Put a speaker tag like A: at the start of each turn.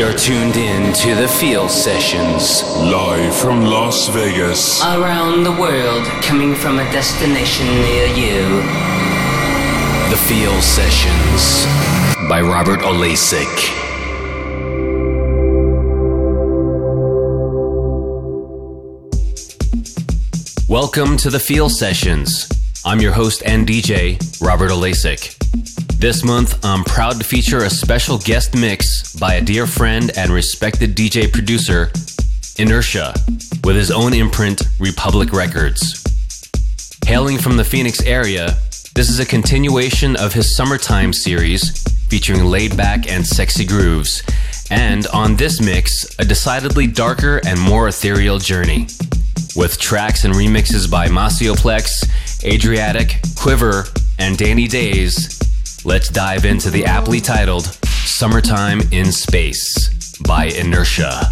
A: You're tuned in to the Feel Sessions.
B: Live from Las Vegas.
C: Around the world, coming from a destination near you.
A: The Feel Sessions by Robert Olasik. Welcome to the Feel Sessions. I'm your host and DJ, Robert Olasik. This month, I'm proud to feature a special guest mix by a dear friend and respected DJ producer, Inertia, with his own imprint, Republik Records. Hailing from the Phoenix area, this is a continuation of his Summertime series featuring laid back and sexy grooves, and on this mix, a decidedly darker and more ethereal journey. With tracks and remixes by Masioplex, Adriatique, Quivver, and Danny Daze, Let's dive into the aptly titled Summertime in Space by Inertia.